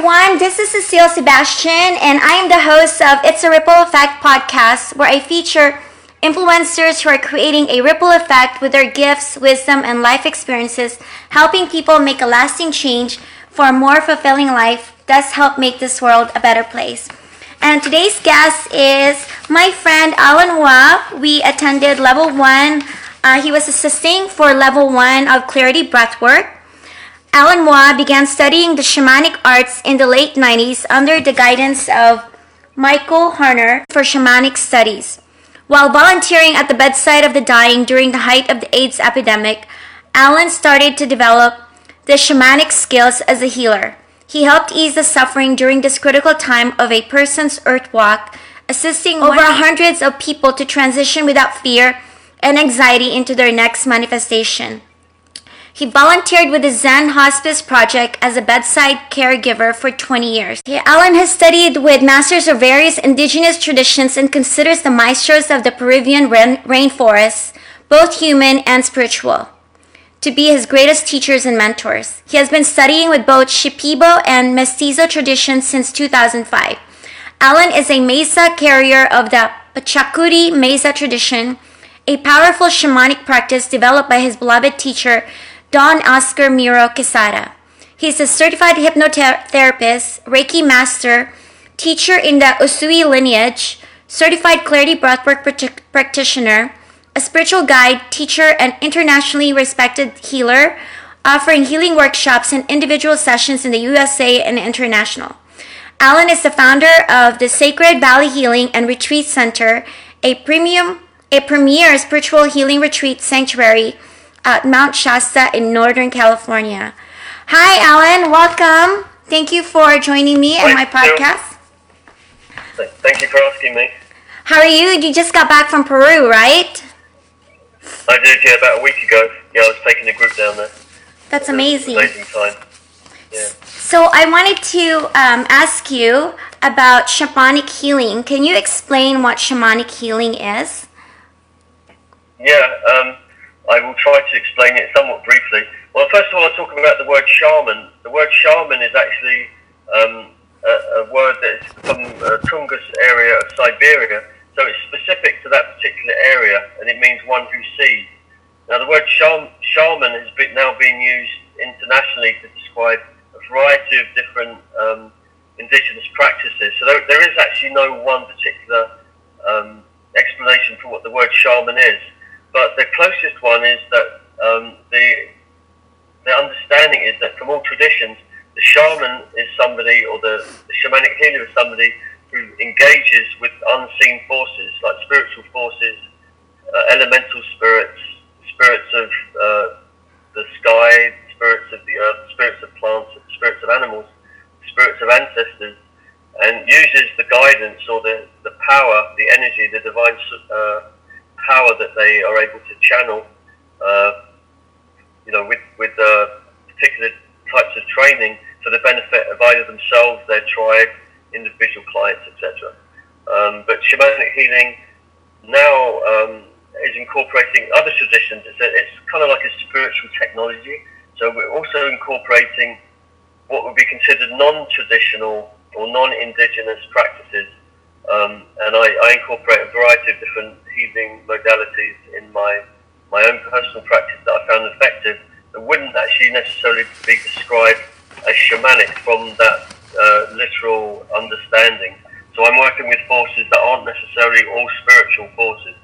everyone. This is Cecile Sebastian, and I am the host of It's a Ripple Effect podcast, where I feature influencers who are creating a ripple effect with their gifts, wisdom, and life experiences, helping people make a lasting change for a more fulfilling life, thus, help make this world a better place. And today's guest is my friend Alan Waugh. We attended level one. Uh, he was assisting for level one of Clarity Breathwork. Alan Waugh began studying the shamanic arts in the late 90s under the guidance of Michael Harner for shamanic studies. While volunteering at the bedside of the dying during the height of the AIDS epidemic, Alan started to develop the shamanic skills as a healer. He helped ease the suffering during this critical time of a person's earth walk, assisting over hundreds of people to transition without fear and anxiety into their next manifestation. He volunteered with the Zen Hospice Project as a bedside caregiver for 20 years. Alan has studied with masters of various indigenous traditions and considers the maestros of the Peruvian rain- rainforests, both human and spiritual, to be his greatest teachers and mentors. He has been studying with both Shipibo and Mestizo traditions since 2005. Alan is a mesa carrier of the Pachakuti Mesa tradition, a powerful shamanic practice developed by his beloved teacher, Don Oscar Miro Quesada. He's a certified hypnotherapist, Reiki master, teacher in the Usui lineage, certified clarity breathwork practitioner, a spiritual guide, teacher, and internationally respected healer, offering healing workshops and individual sessions in the USA and international. Alan is the founder of the Sacred Valley Healing and Retreat Center, a premium a premier spiritual healing retreat sanctuary at Mount Shasta in Northern California. Hi, Alan. Welcome. Thank you for joining me on my podcast. Thank you for asking me. How are you? You just got back from Peru, right? I did, yeah, about a week ago. Yeah, I was taking a group down there. That's amazing. Amazing time. Yeah. So I wanted to um, ask you about shamanic healing. Can you explain what shamanic healing is? Yeah, um, I will try to explain it somewhat briefly. Well, first of all, I'll talk about the word shaman. The word shaman is actually um, a, a, word that's from the Tungus area of Siberia, so it's specific to that particular area, and it means one who sees. Now, the word shaman has been, now been used internationally to describe a variety of different um, indigenous practices. So there, there is actually no one particular um, explanation for what the word shaman is. But the closest one is that um, the the understanding is that from all traditions, the shaman is somebody, or the, the shamanic healer is somebody who engages with unseen forces, like spiritual forces, uh, elemental spirits, spirits of uh, the sky, spirits of the earth, spirits of plants, spirits of animals, spirits of ancestors, and uses the guidance or the, the power, the energy, the divine uh, power that they are able to channel, uh, you know, with with uh, particular types of training for the benefit of either themselves, their tribe, individual clients, etc. Um, but shamanic healing now um, is incorporating other traditions. It's, a, it's kind of like a spiritual technology. So we're also incorporating what would be considered non-traditional or non-indigenous practices um, and I, I, incorporate a variety of different healing modalities in my my own personal practice that I found effective that wouldn't actually necessarily be described as shamanic from that uh, literal understanding. So I'm working with forces that aren't necessarily all spiritual forces.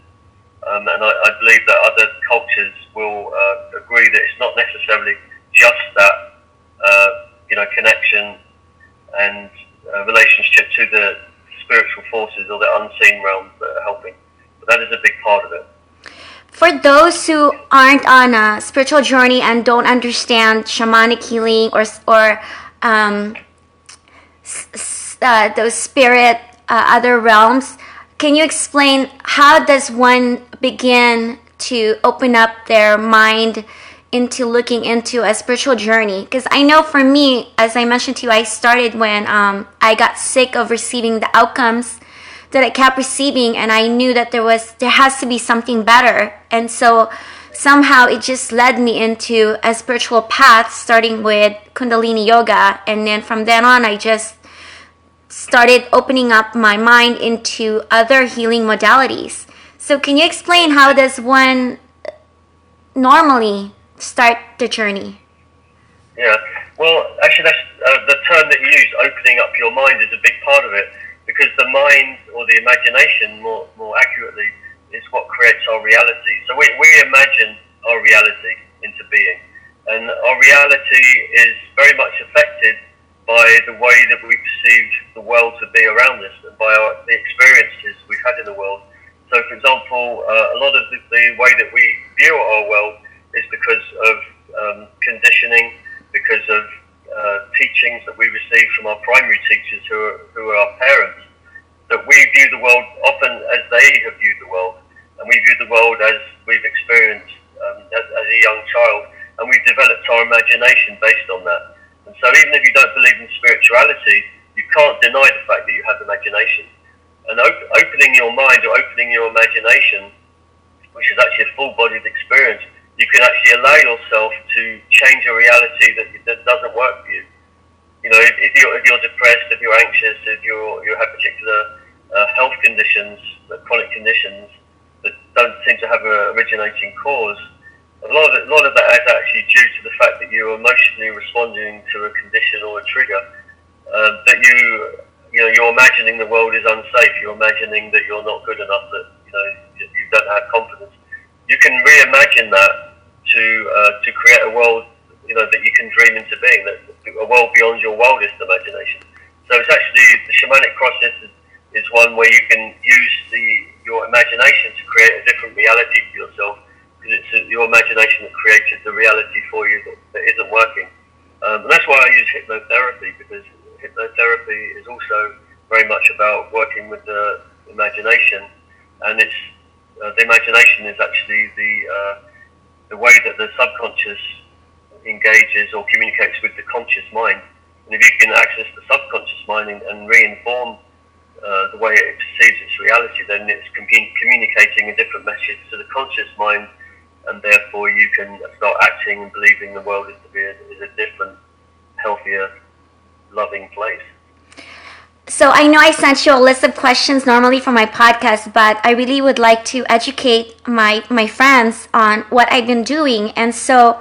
Um, and I, I, believe that other cultures will uh, agree that it's not necessarily just that, uh, you know, connection and uh, relationship to the spiritual forces or the unseen realms that are helping. But that is a big part of it. For those who aren't on a spiritual journey and don't understand shamanic healing or or um, uh, those spirit uh, other realms, can you explain how does one begin to open up their mind? Into looking into a spiritual journey because i know for me as i mentioned to you i started when um, i got sick of receiving the outcomes that i kept receiving and i knew that there was there has to be something better and so somehow it just led me into a spiritual path, starting with Kundalini Yoga. And then from then on, I just started opening up my mind into other healing modalities. So, can you explain how does one normally start the journey? Yeah, well, actually, that's uh, the term that you use, opening up your mind, is a big part of it because the mind or the imagination, more more accurately, is what creates our reality. So we, we imagine our reality into being, and our reality is very much affected by the way that we perceive the world to be around us and by our, the experiences we've had in the world. So, for example, uh, a lot of the, the, way that we view our world is because of um, conditioning, because of uh, teachings that we receive from our primary teachers who are, who are our parents, that we view the world often as they have viewed the world, and we view the world as we've experienced um, as, as a young child, and we've developed our imagination based on that. And so, even if you don't believe in spirituality, you can't deny the fact that you have imagination. And op- opening your mind or opening your imagination, which is actually a full-bodied experience, you can actually allow yourself to change a reality that, that doesn't work for you. You know, if, if, you're, if you're depressed, if you're anxious, if you're, you have particular uh, health conditions, uh, chronic conditions that don't seem to have an originating cause, a lot of a lot of that is actually due to the fact that you're emotionally responding to a condition or a trigger. That you, you know, you're imagining the world is unsafe. You're imagining that you're not good enough. That you know you don't have confidence. You can reimagine that to uh, to create a world, you know, that you can dream into being. That a world beyond your wildest imagination. So it's actually the shamanic process is, is one where you can use the your imagination to create a different reality for yourself because it's your imagination that created the reality for you that, that isn't working. Um, and that's why I use hypnotherapy because hypnotherapy is also very much about working with the imagination, and it's uh, the imagination is actually the uh, the way that the subconscious engages or communicates with the conscious mind. And if you can access the subconscious mind and, and reinform uh, the way it perceives its reality, then it's com- communicating a different message to the conscious mind and therefore you can start acting and believing the world is to be a, is a different, healthier, loving place. So I know I sent you a list of questions normally for my podcast, but I really would like to educate my my friends on what I've been doing. And so,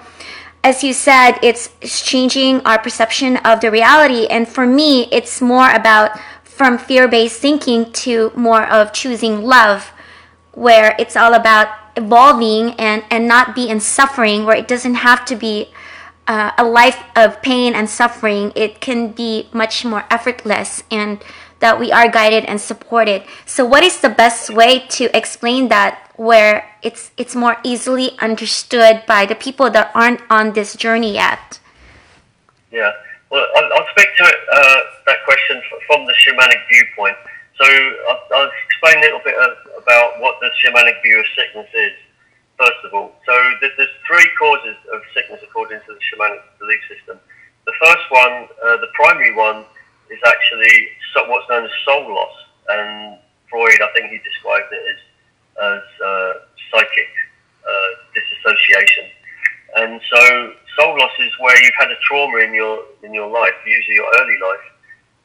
as you said, it's, it's changing our perception of the reality. And for me, it's more about from fear-based thinking to more of choosing love, where it's all about evolving and, and not be in suffering where it doesn't have to be uh, a life of pain and suffering. It can be much more effortless and that we are guided and supported. So what is the best way to explain that where it's it's more easily understood by the people that aren't on this journey yet? Yeah, well, I'll, I'll speak to it, uh, that question from the shamanic viewpoint. So I'll, I'll explain a little bit of, about what the shamanic view of sickness is, first of all. So there's three causes of sickness according to the shamanic belief system. The first one, uh, the primary one, is actually what's known as soul loss. And Freud, I think he described it as, as uh, psychic uh, disassociation. And so soul loss is where you've had a trauma in your in your life, usually your early life,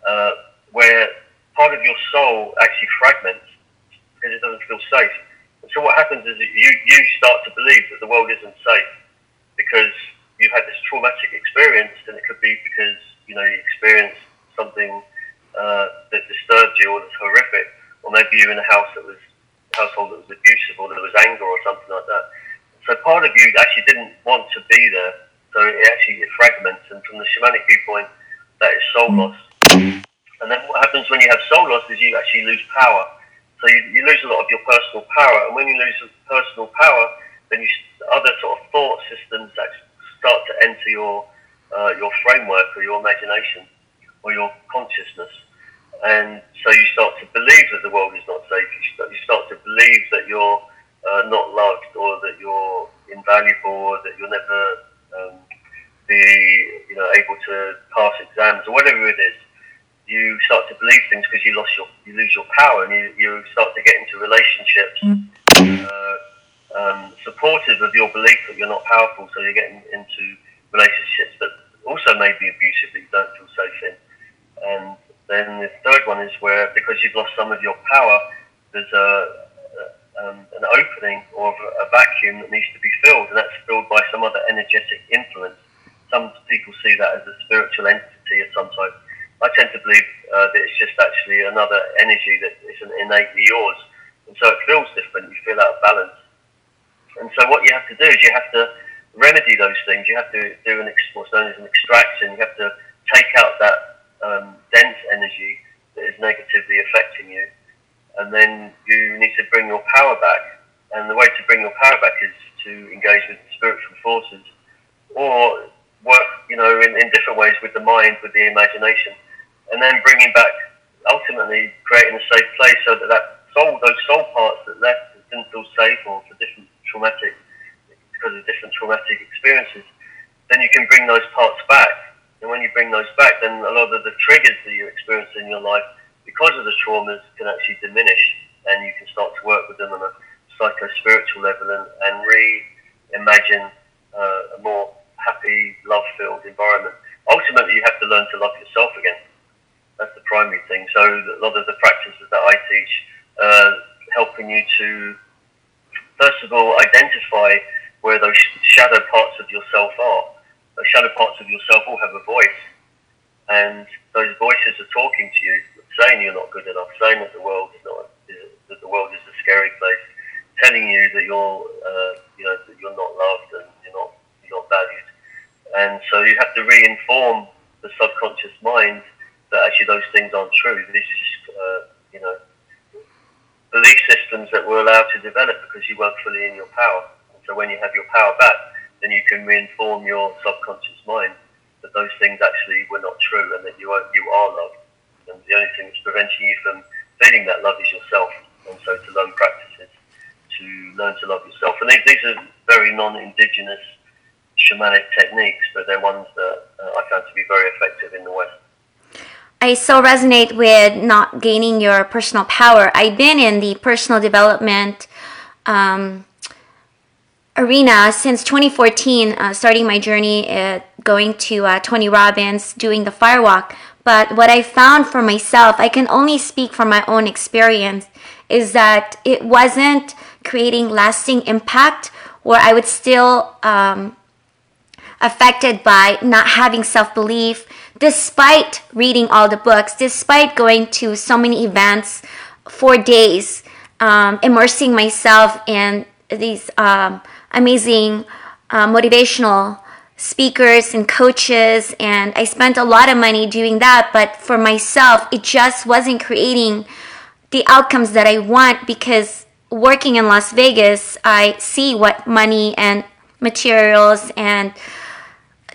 uh, where part of your soul actually fragments because it doesn't feel safe. So what happens is you, you start to believe that the world isn't safe because you've had this traumatic experience and it could be because, you know, you experienced something uh, that disturbed you or that's horrific or maybe you're in a house that was household that was abusive or there was anger or something like that. So part of you actually didn't want to be there. So it actually it fragments and from the shamanic viewpoint that is soul loss. And then what happens when you have soul loss is you actually lose power. So you, you lose a lot of your personal power. And when you lose personal power, then you, other sort of thought systems that start to enter your, uh, your framework or your imagination or your consciousness. And so you start to believe that the world is not safe. You start, you start to believe that you're uh, not loved or that you're invaluable or that you'll never um, be you know, able to pass exams or whatever it is you start to believe things because you lost your you lose your power and you, you start to get into relationships mm. uh, um, supportive of your belief that you're not powerful, so you're getting into relationships that also may be abusive that you don't feel safe in. And then the third one is where, because you've lost some of your power, there's a, a um, an opening or a vacuum that needs to be filled, and that's filled by some other energetic influence. Some people see that as a spiritual entity of some type. I tend to believe uh, that it's just actually another energy that isn't innately yours, and so it feels different. You feel out of balance, and so what you have to do is you have to remedy those things. You have to do an what's known as an extraction. You have to take out that um, dense energy that is negatively affecting you, and then you need to bring your power back. And the way to bring your power back is to engage with spiritual forces, or work, you know, in, in different ways with the mind, with the imagination, and then bringing back, ultimately creating a safe place so that that soul, those soul parts that left didn't feel safe or for different traumatic because of different traumatic experiences, then you can bring those parts back. And when you bring those back, then a lot of the triggers that you experience in your life because of the traumas can actually diminish and you can start to work with them on a psycho-spiritual level and, and reimagine uh, a more happy, love-filled environment. Ultimately, you have to learn to love yourself again. That's the primary thing. So a lot of the practices that I teach, uh, helping you to, first of all, identify where those shadow parts of yourself are. Those shadow parts of yourself all have a voice, and those voices are talking to you, saying you're not good enough, saying that the world is not, that the world is a scary place, telling you that you're, uh, you know, that you're not loved and you're not, you're not valued. And so you have to re-inform the subconscious mind that actually those things aren't true. This is uh, you know, belief systems that were allowed to develop because you weren't fully in your power. So when you have your power back, then you can reinform your subconscious mind that those things actually were not true and that you are, you are loved. And the only thing that's preventing you from feeling that love is yourself. And so to learn practices to learn to love yourself. And these, these are very non-indigenous shamanic techniques, but they're ones that uh, I found to be very effective in the West. I so resonate with not gaining your personal power. I've been in the personal development um, arena since 2014, uh, starting my journey uh, going to uh, Tony Robbins, doing the firewalk. But what I found for myself, I can only speak from my own experience, is that it wasn't creating lasting impact where I would still um, affected by not having self belief, despite reading all the books, despite going to so many events for days, um, immersing myself in these um, amazing uh, motivational speakers and coaches and I spent a lot of money doing that but for myself it just wasn't creating the outcomes that I want because working in Las Vegas I see what money and materials and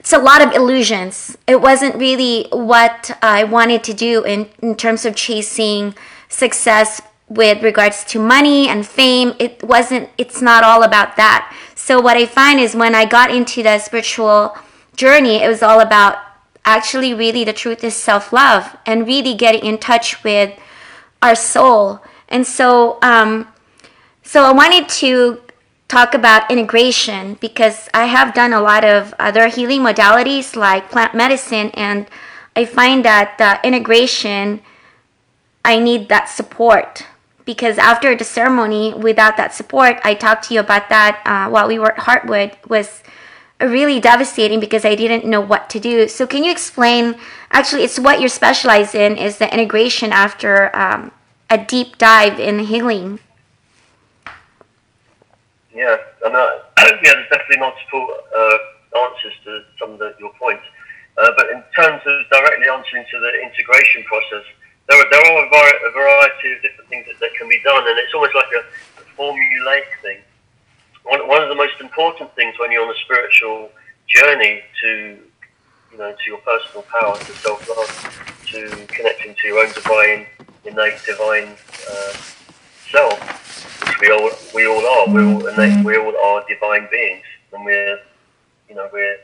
it's a lot of illusions. It wasn't really what I wanted to do in, in terms of chasing success with regards to money and fame. It wasn't, it's not all about that. So what I find is when I got into the spiritual journey, it was all about actually really the truth is self-love and really getting in touch with our soul. And so, um, so I wanted to talk about integration because I have done a lot of other healing modalities like plant medicine, and I find that the integration, I need that support because after the ceremony, without that support, I talked to you about that uh, while we were at Heartwood, was really devastating because I didn't know what to do. So, can you explain? Actually, it's what you're specialized in is the integration after um, a deep dive in healing. Yeah, I know. yeah, there's definitely multiple uh, answers to some of the, your points. Uh, but in terms of directly answering to the integration process, there are, there are a variety of different things that, that can be done, and it's almost like a, a formulaic thing. One, one of the most important things when you're on a spiritual journey to, you know, to your personal power, to self-love, to connecting to your own divine, innate divine uh, self, which we all we all are. We're all innate, we all are divine beings, and we're, you know, we're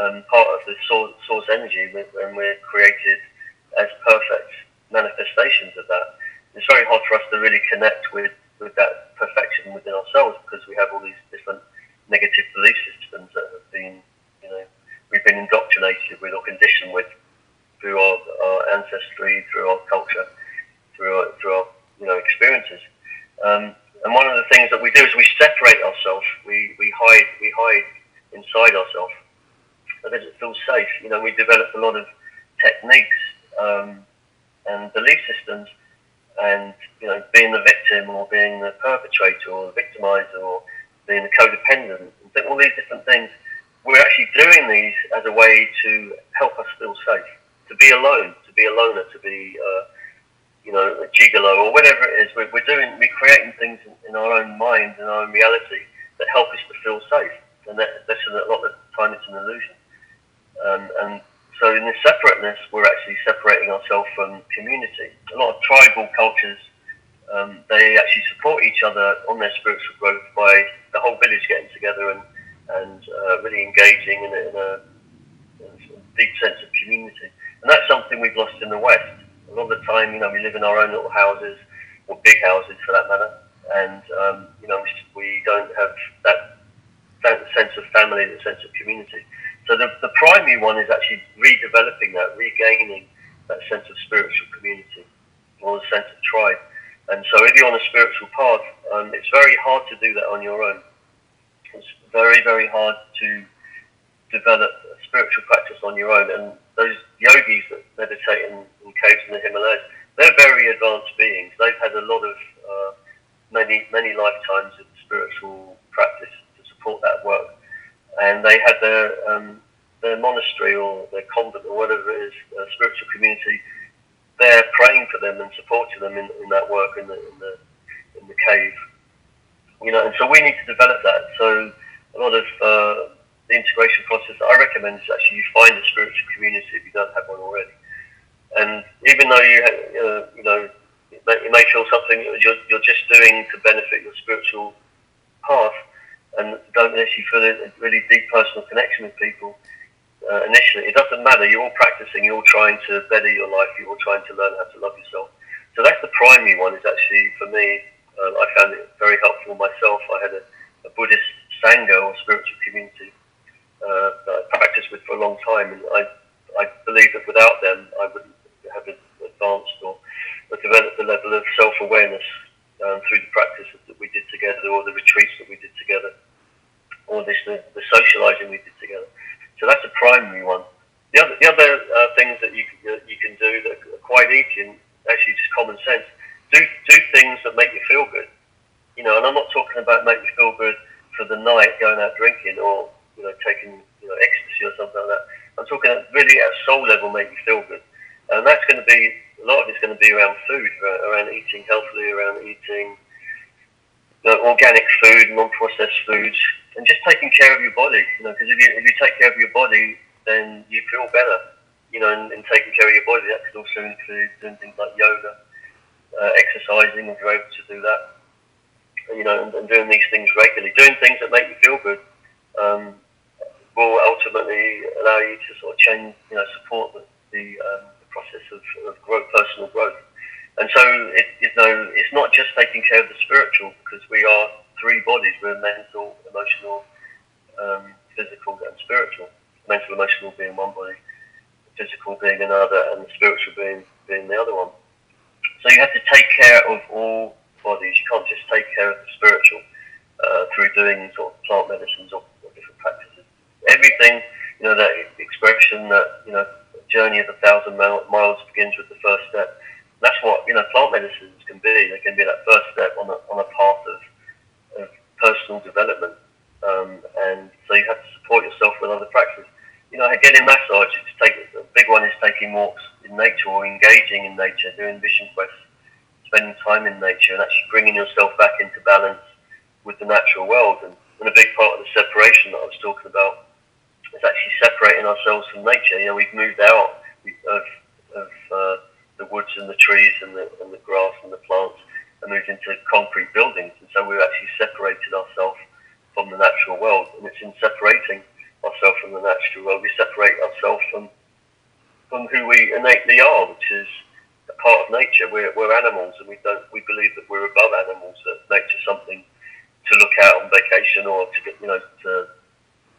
um, part of the source, source energy, and we're created as perfect manifestations of that. It's very hard for us to really connect with with that perfection within ourselves because we have all these different negative belief systems that have been, you know, we've been indoctrinated with or conditioned with through our, our ancestry, through our culture, through our, through our you know experiences. Um, and one of the things that we do is we separate ourselves. We, we hide we hide inside ourselves because it feels safe. You know, we develop a lot of techniques um, and belief systems, and you know, being the victim or being the perpetrator or the victimizer or being a codependent, and all these different things. We're actually doing these as a way to help us feel safe, to be alone, to be a loner, to be uh, you know, a gigolo or whatever it is. We're, we're doing, we're creating things in, in our own mind, in our own reality that help us to feel safe. And that, that's a lot of the time it's an illusion. Um, and so in this separateness, we're actually separating ourselves from community. A lot of tribal cultures, um, they actually support each other on their spiritual growth by the whole village getting together and, uh, really engaging in a, in, a, in a deep sense of community. And that's something we've lost in the West a lot of the time, you know, we live in our own little houses, or big houses for that matter, and um, you know, we don't have that, that sense of family, that sense of community. So the, the primary one is actually redeveloping that, regaining that sense of spiritual community, or the sense of tribe. And so if you're on a spiritual path, um, it's very hard to do that on your own. Very, very hard to develop a spiritual practice on your own. And those yogis that meditate in, in caves in the Himalayas, they're very advanced beings. They've had a lot of uh, many many lifetimes of spiritual practice to support that work, and they had their um, their monastery or their convent or whatever it is, a spiritual community. They're praying for them and supporting them in, in that work in the, in the in the cave. You know, and so we need to develop that. So a lot of uh, the integration process I recommend is actually you find a spiritual community if you don't have one already. And even though you, uh, you know, you may, you may feel something you're, you're just doing to benefit your spiritual path, and don't actually feel a really deep personal connection with people uh, initially, it doesn't matter. You're all practicing. You're all trying to better your life. You're all trying to learn how to love yourself. So that's the primary one. Is actually for me, uh, I found it very helpful myself. I had a, a Buddhist sangha or spiritual community uh, that I practiced with for a long time, and I, I believe that without them, I wouldn't have advanced or, or developed the level of self-awareness um, through the practices that we did together, or the retreats that we did together, or this the, the socializing we did together. So that's a primary one. The other, the other uh, things that you, uh, you can do that are quite easy and actually just common sense. Do do things that make you feel good. You know, and I'm not talking about make you feel good for the night, going out drinking, or you know, taking you know, ecstasy or something like that. I'm talking really at soul level, make you feel good, and that's going to be a lot of it's going to be around food, around eating healthily, around eating you know, organic food, non-processed foods, and just taking care of your body. You know, because if you if you take care of your body, then you feel better. You know, and, and taking care of your body that could also include doing things like yoga, uh, exercising if you're able to do that. You know, and, and doing these things regularly, doing things that make you feel good. Um, will ultimately allow you to sort of change, you know, support the, the, um, the process of, of growth, personal growth. And so, it, you know, it's not just taking care of the spiritual because we are three bodies. We're mental, emotional, um, physical, and spiritual. Mental, emotional being one body, physical being another, and the spiritual being being the other one. So you have to take care of all bodies. You can't just take care of the spiritual uh, through doing sort of plant medicines or or different practices. everything, you know, that expression that, you know, journey of a thousand miles begins with the first step. That's what, you know, plant medicines can be. They can be that first step on a, on a path of, of personal development. Um, and so you have to support yourself with other practices. You know, getting massage, it's take, a big one is taking walks in nature or engaging in nature, doing vision quests, spending time in nature and actually bringing yourself back into balance with the natural world. And, and a big part of the separation that I was talking about is actually separating ourselves from nature. You know, we've moved out of, of uh, the woods and the trees and the, and the grass and the plants and moved into concrete buildings. And so we've actually separated ourselves from the natural world. And it's in separating ourselves from the natural world, we separate ourselves from from who we innately are, which is part of nature. We're, we're animals, and we don't we believe that we're above animals. That nature's something to look out on vacation or to you know to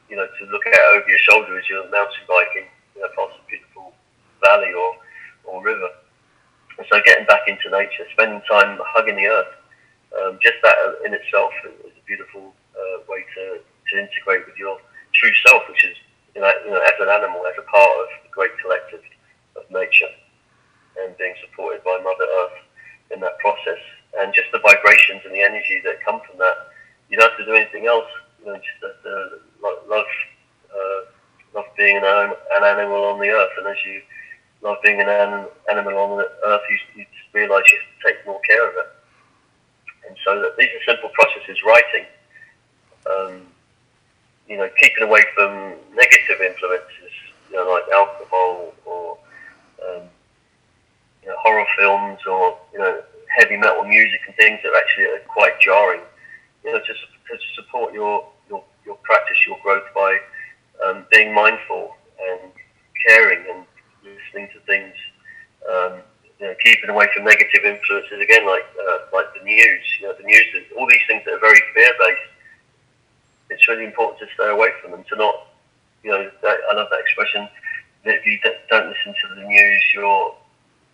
you know to look out over your shoulder as you're mountain biking you know, past a beautiful valley or or river. And so getting back into nature, spending time hugging the earth, um, just that in itself is a beautiful uh, way to, to integrate with your true self, which is you know, you know as an animal, as a part of the great collective of nature, and being supported by Mother Earth in that process, and just the vibrations and the energy that come from that. You don't have to do anything else. You know, just love uh, love being an, an animal on the earth, and as you love being an animal on the earth, you, you just realise you have to take more care of it. And so that these are simple processes. Writing, um, you know, keeping away from negative influences, you know, like alcohol or um, you know, horror films or you know, heavy metal music and things that actually are quite jarring. You know, to, to support your, your your practice, your growth by um, being mindful and caring and listening to things. Um, you know, keeping away from negative influences again, like uh, like the news. You know, the news, all these things that are very fear based. It's really important to stay away from them. To not, you know, I love that expression. That if you don't listen to the news, you're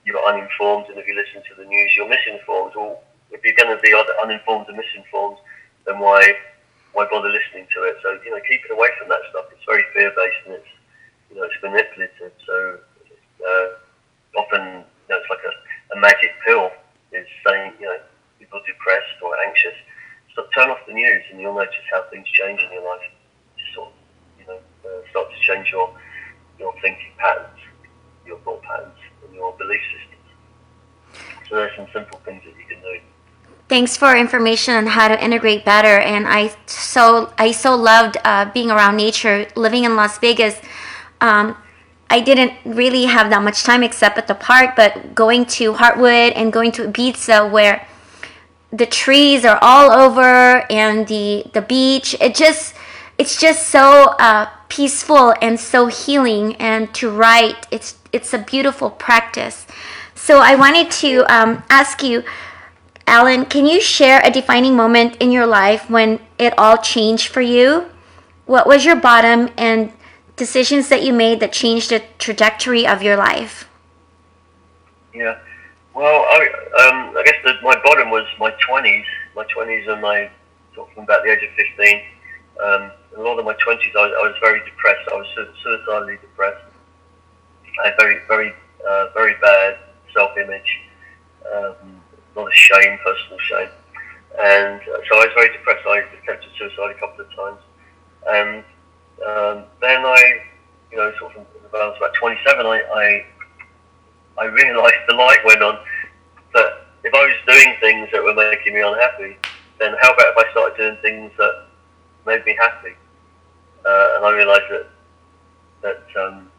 you're uninformed, and if you listen to the news, you're misinformed. Well, if you're going to be uninformed and misinformed, then why why bother listening to it? So you know, keeping away from that stuff. It's very fear based and it's you know it's manipulative. So uh, often you know, it's like a, a magic pill is saying, you know, people depressed or anxious. So turn off the news and you'll notice how things change in your life. Just sort of, you know, uh, start to change your, your thinking patterns, your thought patterns, and your belief systems. So there's some simple things that you can do. Thanks for information on how to integrate better. And I so I so loved uh, being around nature, living in Las Vegas. Um, I didn't really have that much time except at the park, but going to Heartwood and going to Ibiza where the trees are all over and the the beach, it just it's just so uh, peaceful and so healing. And to write, it's it's a beautiful practice. So I wanted to um, ask you, Alan, can you share a defining moment in your life when it all changed for you? What was your bottom and decisions that you made that changed the trajectory of your life? Yeah. Well, I, um, I guess the, my bottom was my 20s. My 20s and my, talking about the age of 15. Um, lot of my 20s, I, I was very depressed. I was suicidally depressed. I had very, very, uh, very bad self-image. Um, a lot of shame, personal shame. And uh, so I was very depressed. I attempted suicide a couple of times. And um, then I, you know, sort of when I was about 27, I, I, I realised the light went on that if I was doing things that were making me unhappy, then how about if I started doing things that made me happy? Uh, and I realised that that um,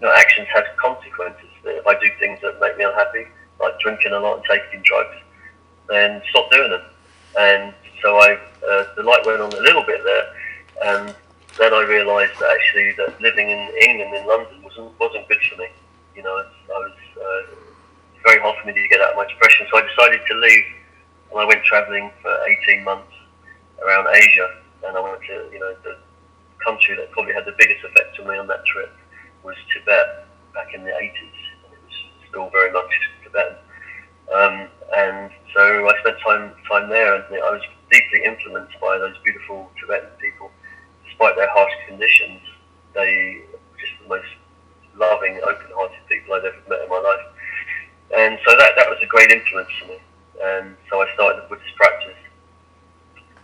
you know, actions have consequences. That if I do things that make me unhappy, like drinking a lot and taking drugs, then stop doing them. And so I, uh, the light went on a little bit there, and then I realised that actually that living in England in London wasn't wasn't good for me. You know, I was uh, very hard for me to get out of my depression. So I decided to leave, and I went travelling for 18 months around Asia, and I went to you know the country that probably had the biggest effect on me on that trip was Tibet back in the 80s, and it was still very much Tibetan. Um, and so I spent time time there, and I was deeply influenced by those beautiful Tibetan people despite their harsh conditions, they were just the most loving, open-hearted people I'd ever met in my life. And so that, that was a great influence for me. And so I started the Buddhist practice.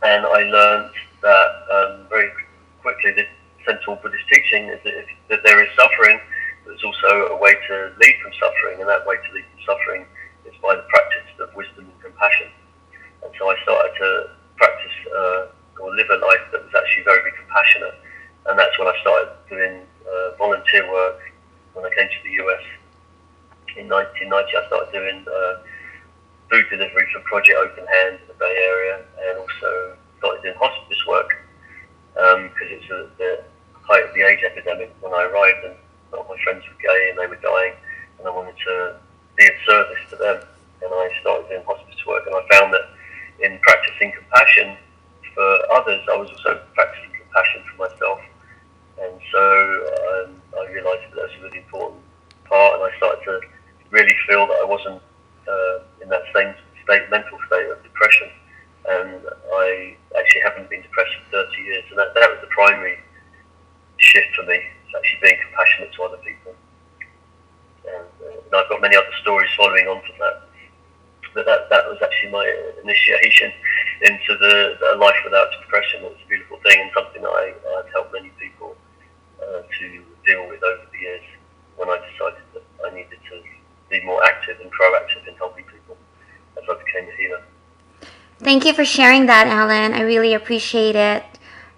And I learned that um, very quickly the central Buddhist teaching is that, if, that there is suffering, there's also a way to lead from suffering, and that way to lead from suffering is by the practice of wisdom and compassion. And so I started to practice uh, or live a life that was actually very, very compassionate. And that's when I started doing uh, volunteer work when I came to the US. In 1990, I started doing uh, food delivery for Project Open Hand in the Bay Area and also started doing hospice work because um, it's a, the height of the AIDS epidemic when I arrived and a lot of my friends were gay and they were dying and I wanted to be of service to them. And I started doing hospice work, and I found that in practicing compassion for others, I was also practicing compassion for myself. And so um, I realised that that's a really important part, and I started to really feel that I wasn't uh, in that same state, mental state of depression. And I actually haven't been depressed for 30 years, and that, that was the primary shift for me. It's actually being compassionate to other people. And, uh, and I've got many other stories following on from that. But that, that was actually my initiation into the, the life without depression. It's a beautiful thing and something I, I've helped many people uh, to deal with over the years when I decided that I needed to be more active and proactive in helping people as I became a healer. Thank you for sharing that, Alan. I really appreciate it.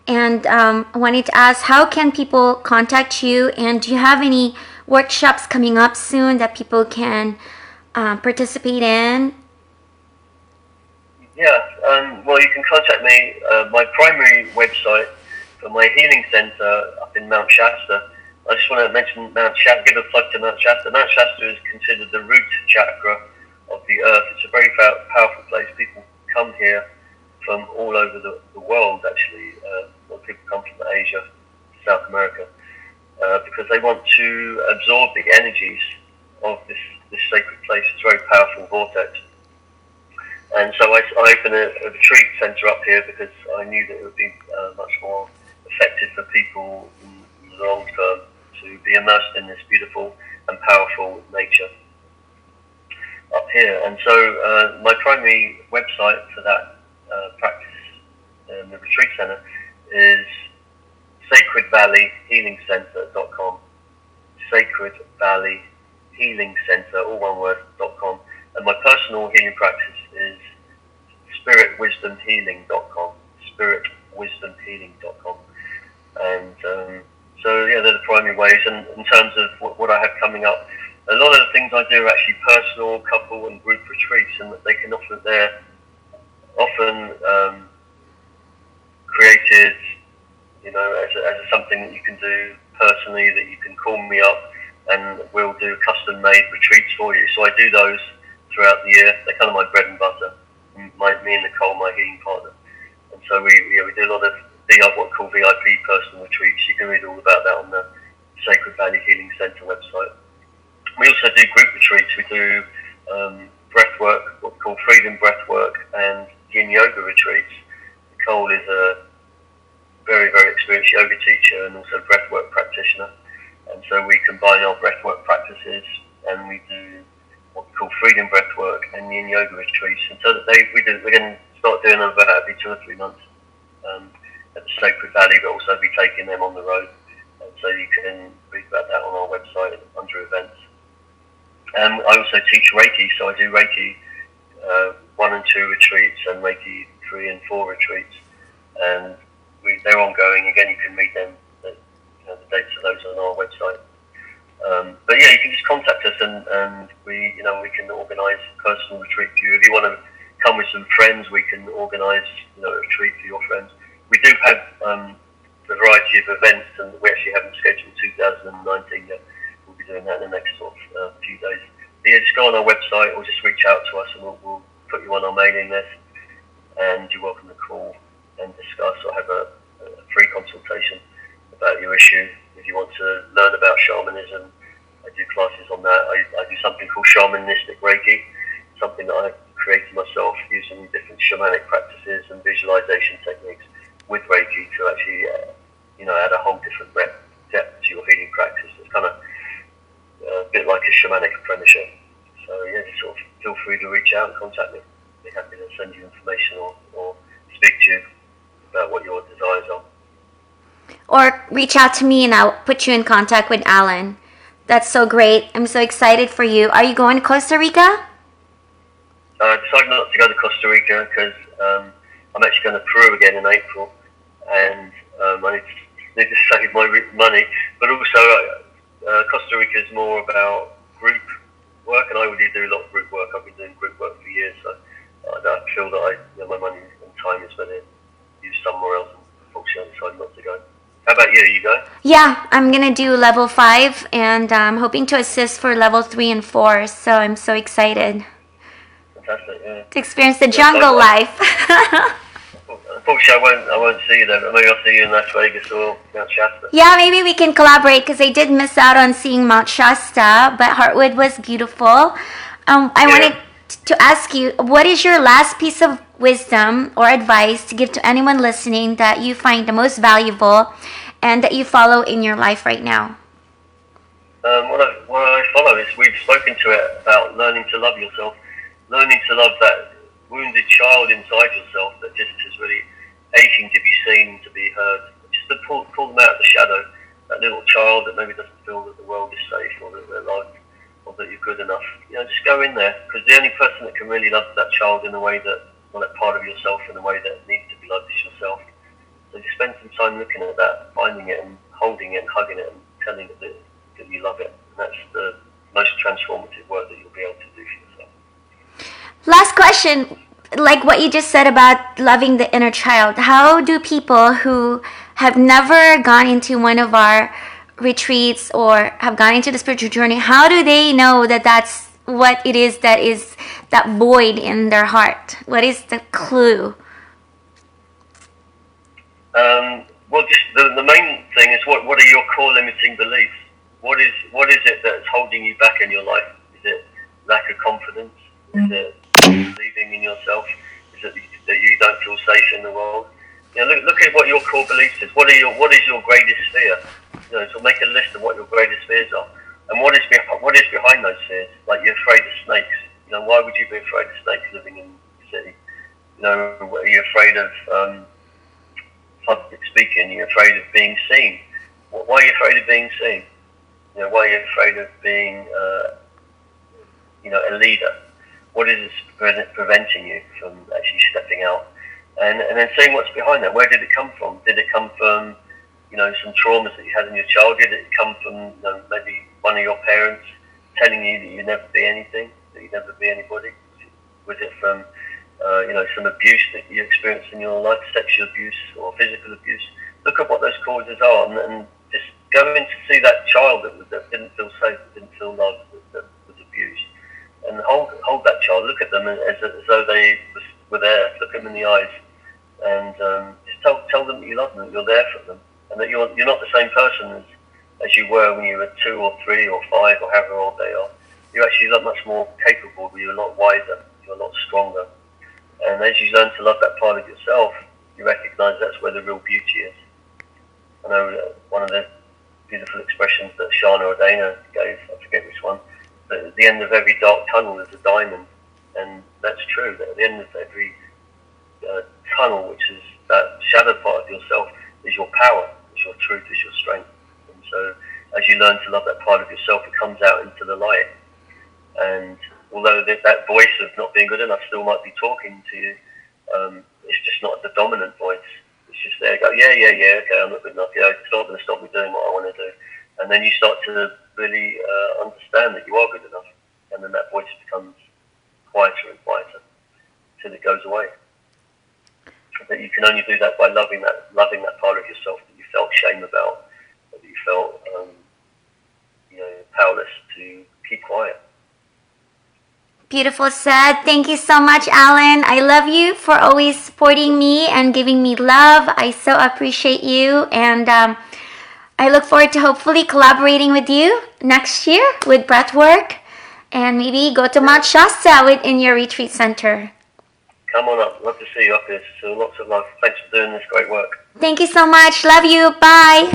And um, I wanted to ask, how can people contact you? And do you have any workshops coming up soon that people can uh, participate in? Yeah, um, well, you can contact me. Uh, my primary website for my healing center up in Mount Shasta. I just want to mention Mount Shasta, give a plug to Mount Shasta. Mount Shasta is considered the root chakra of the earth. It's a very powerful place. People come here from all over the, the world, actually. Uh, people come from Asia, South America, uh, because they want to absorb the energies of this, this sacred place. A very powerful vortex. And so I, I opened a, a, retreat centre up here because I knew that it would be uh, much more effective for people in the long term to be immersed in this beautiful and powerful nature here. And so uh, my primary website for that uh, practice in the retreat centre is sacredvalleyhealingcenter.com. Sacred Valley Healing Center, all one word, dot .com. And my personal healing practice is spiritwisdomhealing.com. Spiritwisdomhealing.com. And um, so, yeah, they're the primary ways. And in terms of what, what I have coming up, a lot of the things I do are actually personal, couple, and group retreats, and they can often they're often um, created, you know, as, a, as a something that you can do personally. That you can call me up, and we'll do custom-made retreats for you. So I do those throughout the year. They're kind of my bread and butter. My, me and Nicole, my healing partner, and so we yeah, we do a lot of what we call VIP personal retreats. You can read all about that on the Sacred Valley Healing Centre website. We also do group retreats. We do um, breath work, what we call freedom breath work, and yin yoga retreats. Nicole is a very, very experienced yoga teacher and also breathwork practitioner. And so we combine our breathwork practices and we do what we call freedom breathwork and yin yoga retreats. And so that they, we do, we're going to start doing them about every two or three months um, at the Sacred Valley, but also be taking them on the road. And so you can read about that on our website under events. Um, I also teach Reiki, so I do Reiki uh, one and two retreats and Reiki three and four retreats. And we, they're ongoing. Again, you can read them, the, you know, the dates of those on our website. Um, but yeah, you can just contact us and, and we, you know, we can organise a personal retreat for you. If you want to come with some friends, we can organise, you know, a retreat for your friends. We do have um, a variety of events, and we actually haven't scheduled 2019 yet. Be doing that in the next sort of uh, few days. But yeah, just go on our website or just reach out to us, and we'll, we'll put you on our mailing list. And you're welcome to call and discuss or have a, a free consultation about your issue. If you want to learn about shamanism, I do classes on that. I, I do something called shamanistic Reiki, something that I've created myself using different shamanic practices and visualization techniques with Reiki to actually, uh, you know, add a whole different depth to your healing practice. It's kind of a bit like a shamanic apprenticeship. So yeah, just sort of feel free to reach out and contact me. I'd be happy to send you information or, or speak to you about what your desires are. Or reach out to me and I'll put you in contact with Alan. That's so great. I'm so excited for you. Are you going to Costa Rica? Uh, I decided not to go to Costa Rica because um, I'm actually going to Peru again in April, and um, I need to, need to save my money. But also, uh, uh, Costa Rica is more about group work, and I really do a lot of group work. I've been doing group work for years, so I feel that I, you know, my money and time is better used somewhere else. And unfortunately, I decided not to go. How about you? You go? Yeah, I'm gonna do level five, and I'm hoping to assist for level three and four. So I'm so excited Fantastic. Yeah. to experience the jungle life. Unfortunately, I won't. I won't see you there. But maybe I'll see you in Las Vegas or Mount Shasta. yeah, maybe we can collaborate because I did miss out on seeing Mount Shasta, but Heartwood was beautiful. Um, I Yeah. wanted to ask you, what is your last piece of wisdom or advice to give to anyone listening that you find the most valuable and that you follow in your life right now? Um, what, I, what I follow is we've spoken to it about learning to love yourself, learning to love that wounded child inside yourself that just is really aching to be seen, to be heard. Just to pull, pull them out of the shadow. That little child that maybe doesn't feel that the world is safe or that they're loved or that you're good enough. You know, just go in there because the only person that can really love that child in the way that, well, that part of yourself in the way that needs to be loved is yourself. So just spend some time looking at that, finding it and holding it and hugging it and telling it that, that you love it. And that's the most transformative work that you'll be able to do for yourself. Last question, like what you just said about loving the inner child. How do people who have never gone into one of our retreats or have gone into the spiritual journey, how do they know that that's what it is that is that void in their heart? What is the clue? Um, well, just the, the main thing is what, what are your core limiting beliefs? What is what is it that's holding you back in your life? Is it lack of confidence? Is it believing in yourself? Is it that you don't feel safe in the world? You know, look, look at what your core beliefs is. What are your what is your greatest fear? You know, so make a list of what your greatest fears are, and what is behind what is behind those fears. Like you're afraid of snakes. You know, why would you be afraid of snakes living in the city? You know, are you afraid of um, public speaking? You're afraid of being seen. Why are you afraid of being seen? You know, why are you afraid of being, uh, you know, a leader? What is preventing you from actually stepping out? And, and then seeing what's behind that. Where did it come from? Did it come from, you know, some traumas that you had in your childhood? Did it come from, you know, maybe one of your parents telling you that you'd never be anything, that you'd never be anybody? Was it from, uh, you know, some abuse that you experienced in your life, sexual abuse or physical abuse? Look at what those causes are and, and just go in to see that child that, was, that didn't feel safe, didn't feel loved, that, that was abused. And hold, hold that child, look at them as, as though they were there, look them in the eyes, and um, just tell, tell them that you love them, that you're there for them, and that you're, you're not the same person as, as you were when you were two or three or five or however old they are. You're actually a lot much more capable, you're a lot wiser, you're a lot stronger. And as you learn to love that part of yourself, you recognise that's where the real beauty is. I know one of the beautiful expressions that Shana or Dana gave, I forget which one, at the end of every dark tunnel is a diamond. And that's true, that at the end of every uh, tunnel, which is that shadow part of yourself, is your power, is your truth, is your strength. And so as you learn to love that part of yourself, it comes out into the light. And although that, that voice of not being good enough still might be talking to you, um, it's just not the dominant voice. It's just there, go, yeah, yeah, yeah, okay, I'm not good enough. Yeah, it's not going to stop me doing what I want to do. And then you start to really uh, understand that you are good enough. And then that voice becomes quieter and quieter until it goes away. That you can only do that by loving that, loving that part of yourself that you felt shame about, that you felt, um, you know, powerless to keep quiet. Beautiful said. Thank you so much, Alan. I love you for always supporting me and giving me love. I so appreciate you. And um, I look forward to hopefully collaborating with you next year with breathwork and maybe go to Mount Shasta with, in your retreat center. Come on up. Love to see you up here. So lots of love. Thanks for doing this great work. Thank you so much. Love you. Bye.